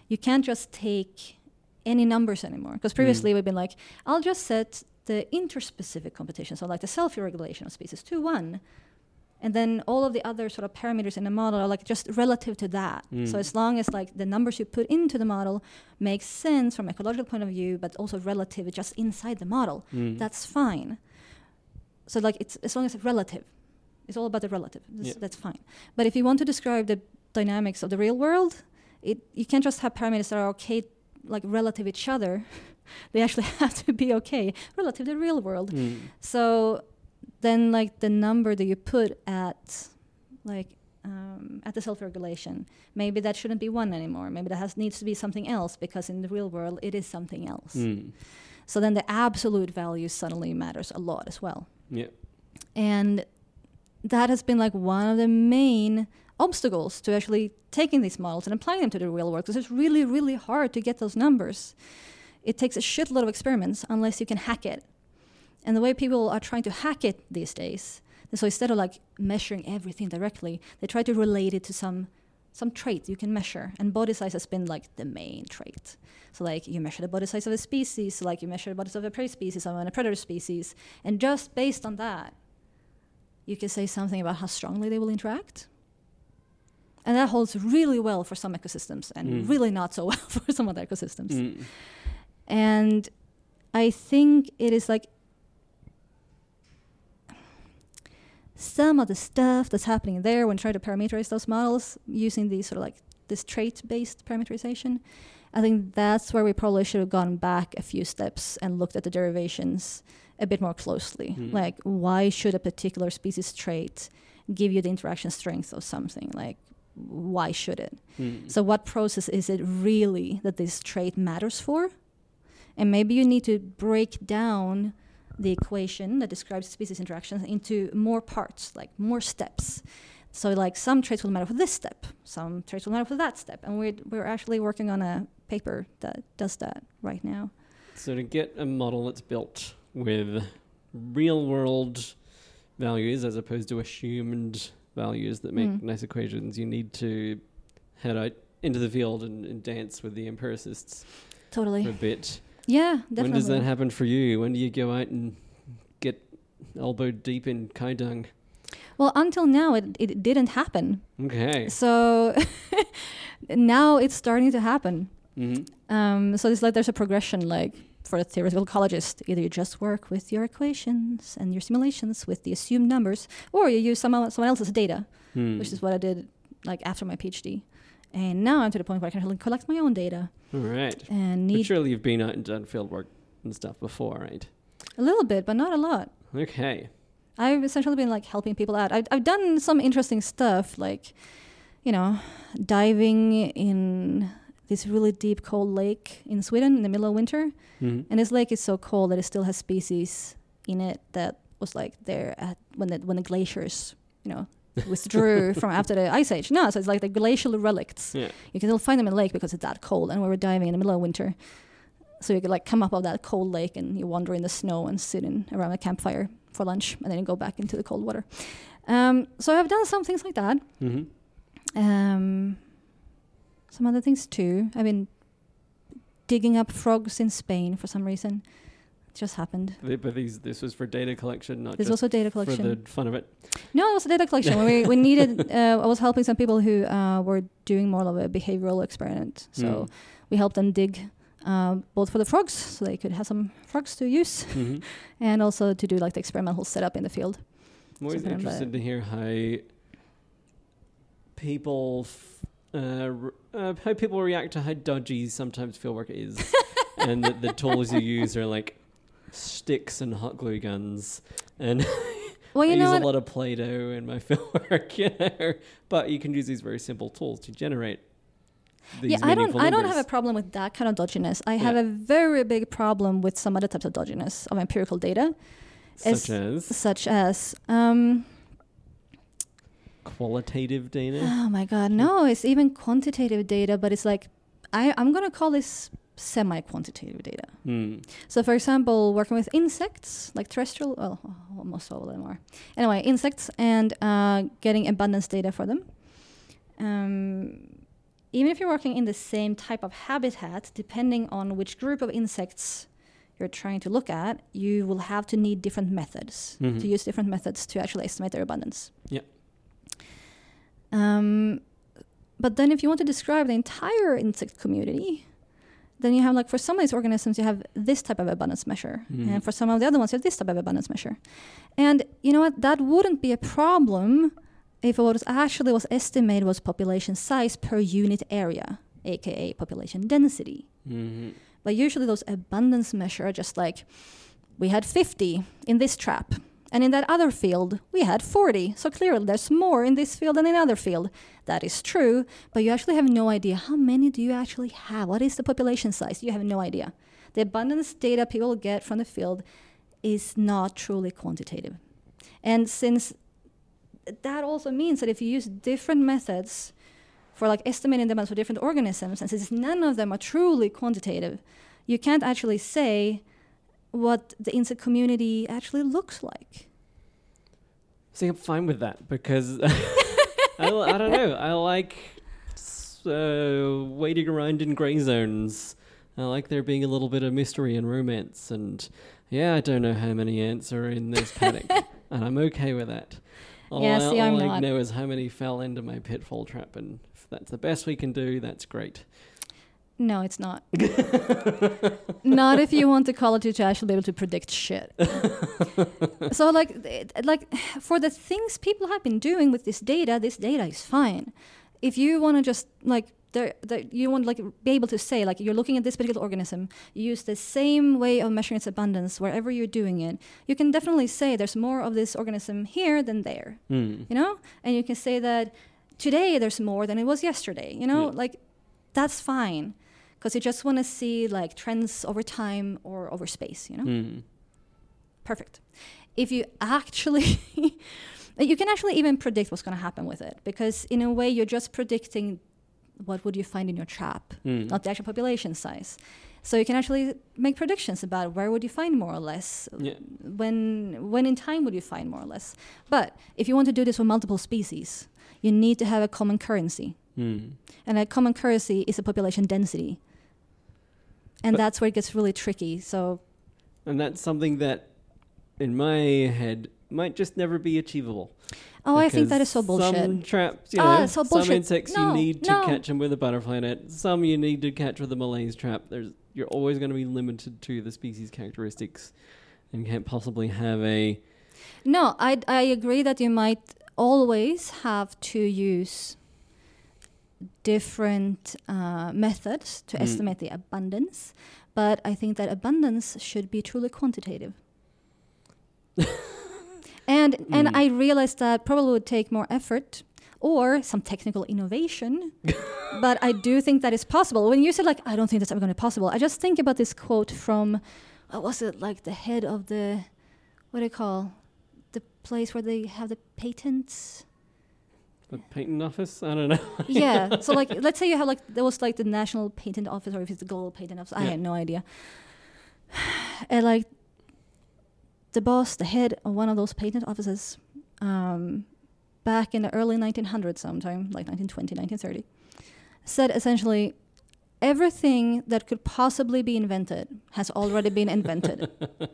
you can't just take any numbers anymore. Because mm. previously we've been like i'll just set the interspecific competition so like the self-regulation of species to one and then all of the other sort of parameters in the model are like just relative to that. Mm. So as long as like the numbers you put into the model make sense from ecological point of view, but also relative just inside the model, Mm. that's fine. So like it's as long as it's relative, it's all about the relative. That's, Yeah. that's fine. But if you want to describe the dynamics of the real world, it you can't just have parameters that are okay like relative each other. they actually have to be okay relative to the real world. Mm. So then like the number that you put at like um, at the self-regulation, maybe that shouldn't be one anymore. Maybe that has needs to be something else because in the real world it is something else. Mm. So then the absolute value suddenly matters a lot as well. Yeah. And that has been like one of the main obstacles to actually taking these models and applying them to the real world because it's really, really hard to get those numbers. It takes a shitload of experiments unless you can hack it. And the way people are trying to hack it these days, so instead of like measuring everything directly, they try to relate it to some some trait you can measure. And body size has been like the main trait. So like you measure the body size of a species, so like you measure the body size of a prey species or a predator species, and just based on that, you can say something about how strongly they will interact. And that holds really well for some ecosystems and Mm. really not so well for some other ecosystems. Mm. And I think it is like some of the stuff that's happening there when trying to parameterize those models using these sort of like this trait based parameterization. I think that's where we probably should have gone back a few steps and looked at the derivations a bit more closely. Hmm. Like, why should a particular species trait give you the interaction strength of something? Like, why should it? Mm. So, what process is it really that this trait matters for? And maybe you need to break down the equation that describes species interactions into more parts, like more steps. So, like some traits will matter for this step, some traits will matter for that step, and we're we're actually working on a paper that does that right now. So to get a model that's built with real world values as opposed to assumed values that make Mm. nice equations, you need to head out into the field and, and dance with the empiricists for a Totally. bit. Yeah, definitely. When does that happen for you? When do you go out and get elbow deep in kaidang? Well, until now, it, it didn't happen. Okay. So now it's starting to happen. Mm-hmm. Um, so it's like there's a progression, like for a theoretical ecologist, either you just work with your equations and your simulations with the assumed numbers, or you use someone someone else's data, Hmm. which is what I did like after my PhD. And now I'm to the point where I can collect my own data All right. and But surely you've been out and done field work and stuff before, right? a little bit, but not a lot. Okay. I've essentially been like helping people out. I've, I've done some interesting stuff, like, you know, diving in this really deep cold lake in Sweden in the middle of winter. Mm-hmm. And this lake is so cold that it still has species in it that was like there at when the when the glaciers, you know, withdrew from after the ice age. No, so it's like the glacial relicts. Yeah. You can still find them in the lake because it's that cold. And we were diving in the middle of winter. So you could like come up of that cold lake and you wander in the snow and sit in around a campfire for lunch and then you go back into the cold water. Um, so I've done some things like that. Mm-hmm. Um, some other things too. I've been digging up frogs in Spain for some reason. Just happened. But these, this was for data collection, not just also data collection. for the fun of it. No, it was a data collection. we, we needed, uh, I was helping some people who uh, were doing more of a behavioral experiment. So Mm. we helped them dig um, both for the frogs, so they could have some frogs to use, Mhm. and also to do like the experimental setup in the field. I'm always Something interested to hear how people f- uh, uh, how people react to how dodgy sometimes fieldwork is, and that the tools you use are like sticks and hot glue guns, and Well, you I know use what? a lot of Play-Doh in my fieldwork, you know. But you can use these very simple tools to generate. These yeah, I don't. meaningful I don't have a problem with that kind of dodginess. I have Yeah. a very big problem with some other types of dodginess of empirical data, such as such as. Um, qualitative data. oh my god, no! It's even quantitative data, but it's like I, I'm gonna call this semi-quantitative data. Hmm. So, for example, working with insects, like terrestrial, well, almost all of them are. Anyway, insects and uh, getting abundance data for them. Um, even if you're working in the same type of habitat, depending on which group of insects you're trying to look at, you will have to need different methods Mhm. to use different methods to actually estimate their abundance. Yeah. Um, but then, if you want to describe the entire insect community, then you have like for some of these organisms you have this type of abundance measure Mhm. and for some of the other ones you have this type of abundance measure and you know what that wouldn't be a problem if what was actually was estimated was population size per unit area aka population density Mhm. but usually those abundance measure are just like we had 50 in this trap and in that other field we had 40 so clearly there's more in this field than in other field. That is true but you actually have no idea. How many do you actually have? What is the population size? You have no idea. The abundance data people get from the field is not truly quantitative. And since that also means that if you use different methods for like estimating the amount for different organisms, and since none of them are truly quantitative, you can't actually say what the insect community actually looks like. See, I'm fine with that because I don't know. I like uh, waiting around in grey zones. I like there being a little bit of mystery and romance. And yeah, I don't know how many ants are in this paddock, and I'm okay with that. All, Yeah, I, see, I'm all I not. know is how many fell into my pitfall trap, and if that's the best we can do, that's great. No, it's not. not if you want the quality to actually be able to predict shit. so, like, like for the things people have been doing with this data, this data is fine. If you want to just like, there, there, you want like be able to say like you're looking at this particular organism, you use the same way of measuring its abundance wherever you're doing it. You can definitely say there's more of this organism here than there Hmm. you know and you can say that today there's more than it was yesterday you know Yeah. like that's fine because you just want to see like trends over time or over space you know Hmm. perfect if you actually you can actually even predict what's going to happen with it because in a way you're just predicting what would you find in your trap Hmm. not the actual population size so you can actually make predictions about where would you find more or less Yeah. when when in time would you find more or less but if you want to do this with multiple species you need to have a common currency Hmm. and a common currency is a population density and But- that's where it gets really tricky so And that's something that, in my head, might just never be achievable. oh i think that is so bullshit Some traps, you Ah, know, so some insects No, you need to no. catch them with a butterfly net. Some you need to catch with a Malaise trap. There's you're always going to be limited to the species characteristics, and can't possibly have a no i i agree that you might always have to use different uh, methods to Mm. estimate the abundance but i think that abundance should be truly quantitative and and Mm. i realized that probably would take more effort or some technical innovation but i do think that is possible when you said like i don't think that's ever going to be possible i just think about this quote from what was it like the head of the what do you call the place where they have the patents a patent office. I don't know. yeah so like let's say you have like there was like the national patent office or if it's the global patent office i had no idea and like the boss the head of one of those patent offices um, back in the early 1900s sometime like 1920 1930 said essentially everything that could possibly be invented has already been invented.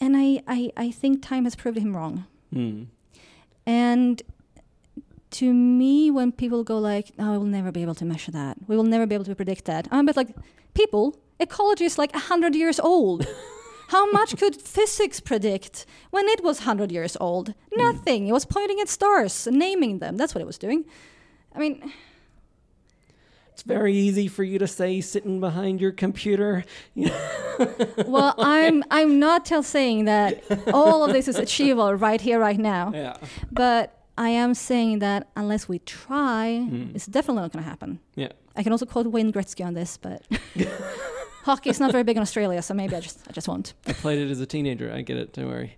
and I, I, I think time has proved him wrong. Hmm. And to me, when people go like, oh, "No, we will never be able to measure that. We will never be able to predict that," I'm a bit like, people, ecology is like hundred years old. How much could physics predict when it was hundred years old? Mm. Nothing. It was pointing at stars naming them. That's what it was doing. I mean, It's very easy for you to say sitting behind your computer. well, I'm I'm not saying that all of this is achievable right here, right now. Yeah. But I am saying that unless we try, Mm. it's definitely not going to happen. Yeah. I can also quote Wayne Gretzky on this, but hockey is not very big in Australia, so maybe I just I just won't. I played it as a teenager. I get it. Don't worry.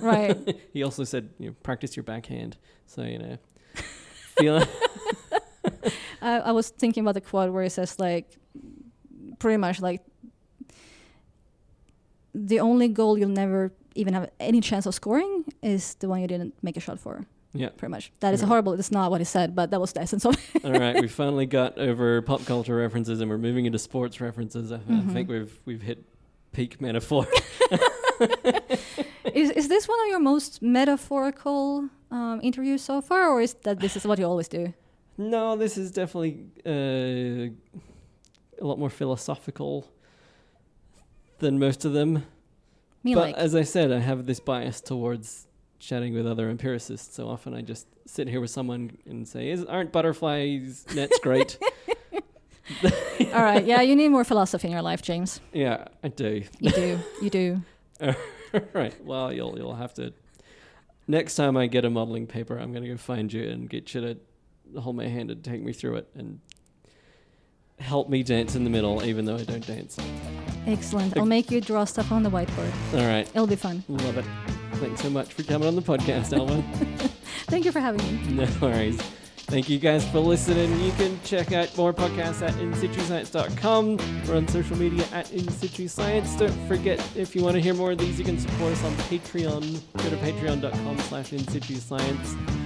Right. He also said, you know, practice your backhand. So, you know, feel I, I was thinking about the quote where it says like, pretty much like, the only goal you'll never even have any chance of scoring is the one you didn't make a shot for. Yeah. Pretty much. That is horrible. It's not what he said, but that was the essence of it. All right, we finally got over pop culture references and we're moving into sports references. I, I Mhm. think we've we've hit peak metaphor. is is this one of your most metaphorical um, interviews so far, or is that this is what you always do? No, this is definitely uh, a lot more philosophical than most of them. Me but like as I said, I have this bias towards chatting with other empiricists. So often I just sit here with someone and say, "Is aren't butterflies nets great?" all right. Yeah, you need more philosophy in your life, James. yeah, I do. You do. You do. right. Well, you'll you'll have to. Next time I get a modeling paper, I'm gonna go find you and get you to hold my hand and take me through it and help me dance in the middle, even though I don't dance. Excellent. I'll make you draw stuff on the whiteboard. All right. It'll be fun. Love it. Thanks so much for coming on the podcast, Alva. Thank you for having me. no worries. Thank you guys for listening. You can check out more podcasts at insituScience.com. We're on social media at InSituScience. Don't forget, if you want to hear more of these, you can support us on Patreon. Go to patreon.com slash InSituScience.